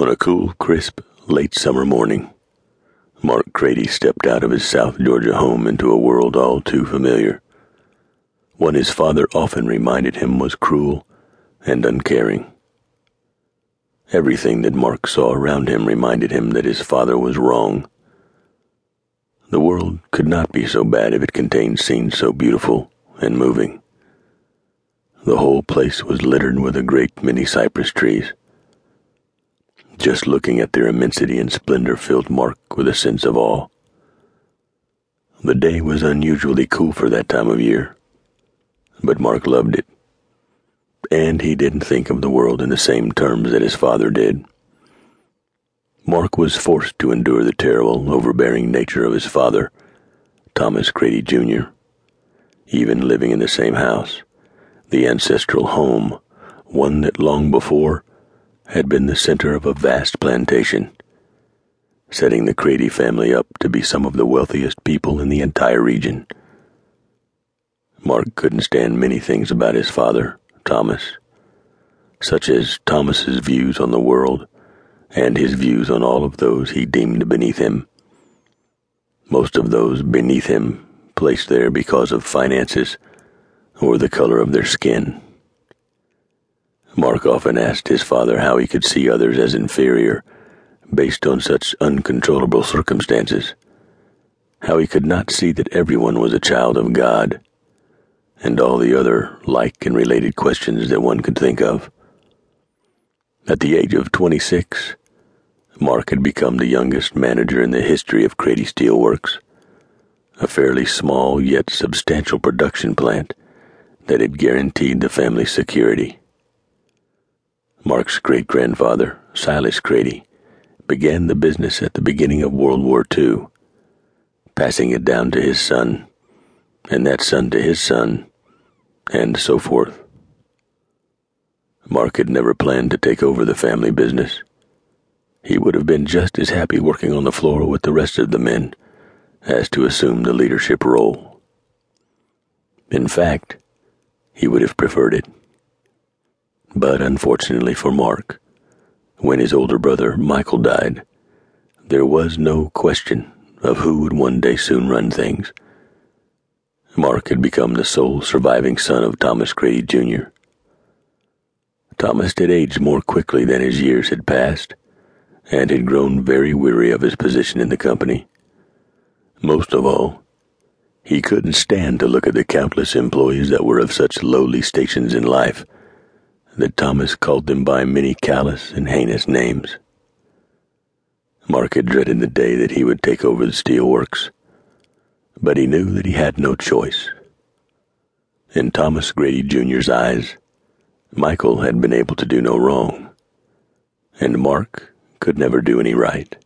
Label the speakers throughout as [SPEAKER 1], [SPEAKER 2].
[SPEAKER 1] On a cool, crisp, late summer morning, Mark Crady stepped out of his South Georgia home into a world all too familiar. One his father often reminded him was cruel and uncaring. Everything that Mark saw around him reminded him that his father was wrong. The world could not be so bad if it contained scenes so beautiful and moving. The whole place was littered with a great many cypress trees. Just looking at their immensity and splendor filled Mark with a sense of awe. The day was unusually cool for that time of year, but Mark loved it. And he didn't think of the world in the same terms that his father did. Mark was forced to endure the terrible, overbearing nature of his father, Thomas Crady Jr., even living in the same house, the ancestral home, one that long before had been the center of a vast plantation, setting the Crady family up to be some of the wealthiest people in the entire region. Mark couldn't stand many things about his father, Thomas, such as Thomas's views on the world and his views on all of those he deemed beneath him. Most of those beneath him placed there because of finances or the color of their skin. Mark often asked his father how he could see others as inferior based on such uncontrollable circumstances, how he could not see that everyone was a child of God, and all the other like and related questions that one could think of. At the age of 26, Mark had become the youngest manager in the history of Crady Steelworks, a fairly small yet substantial production plant that had guaranteed the family's security. Mark's great grandfather, Silas Crady, began the business at the beginning of World War II, passing it down to his son, and that son to his son, and so forth. Mark had never planned to take over the family business. He would have been just as happy working on the floor with the rest of the men as to assume the leadership role. In fact, he would have preferred it. But unfortunately for Mark, when his older brother Michael died, there was no question of who would one day soon run things. Mark had become the sole surviving son of Thomas Crady Jr. Thomas had aged more quickly than his years had passed, and had grown very weary of his position in the company. Most of all, he couldn't stand to look at the countless employees that were of such lowly stations in life that Thomas called them by many callous and heinous names. Mark had dreaded the day that he would take over the steel works, but he knew that he had no choice. In Thomas Crady Jr.'s eyes, Michael had been able to do no wrong, and Mark could never do any right.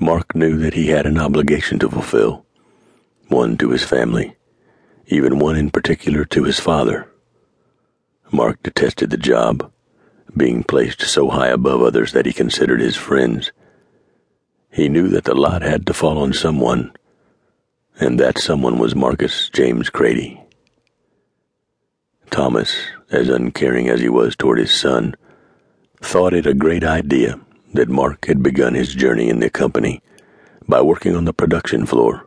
[SPEAKER 1] Mark knew that he had an obligation to fulfill, one to his family, even one in particular to his father. Mark detested the job, being placed so high above others that he considered his friends. He knew that the lot had to fall on someone, and that someone was Marcus James Crady. Thomas, as uncaring as he was toward his son, thought it a great idea that Mark had begun his journey in the company by working on the production floor,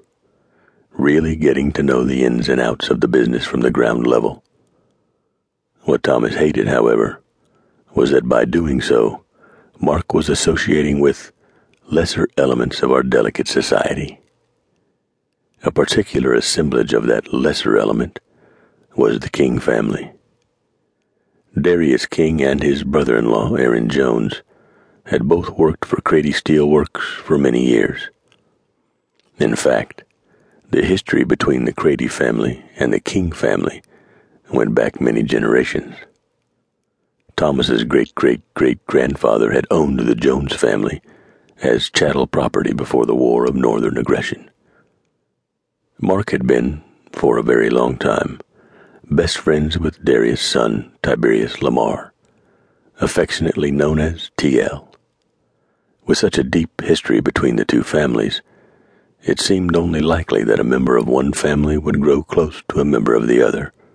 [SPEAKER 1] really getting to know the ins and outs of the business from the ground level. What Thomas hated, however, was that by doing so, Mark was associating with lesser elements of our delicate society. A particular assemblage of that lesser element was the King family. Darius King and his brother in law, Aaron Jones, had both worked for Crady Steel Works for many years. In fact, the history between the Crady family and the King family went back many generations. Thomas's great great great grandfather had owned the Jones family as chattel property before the War of Northern Aggression. Mark had been, for a very long time, best friends with Darius' son, Tiberius Lamar, affectionately known as TL. With such a deep history between the two families, it seemed only likely that a member of one family would grow close to a member of the other.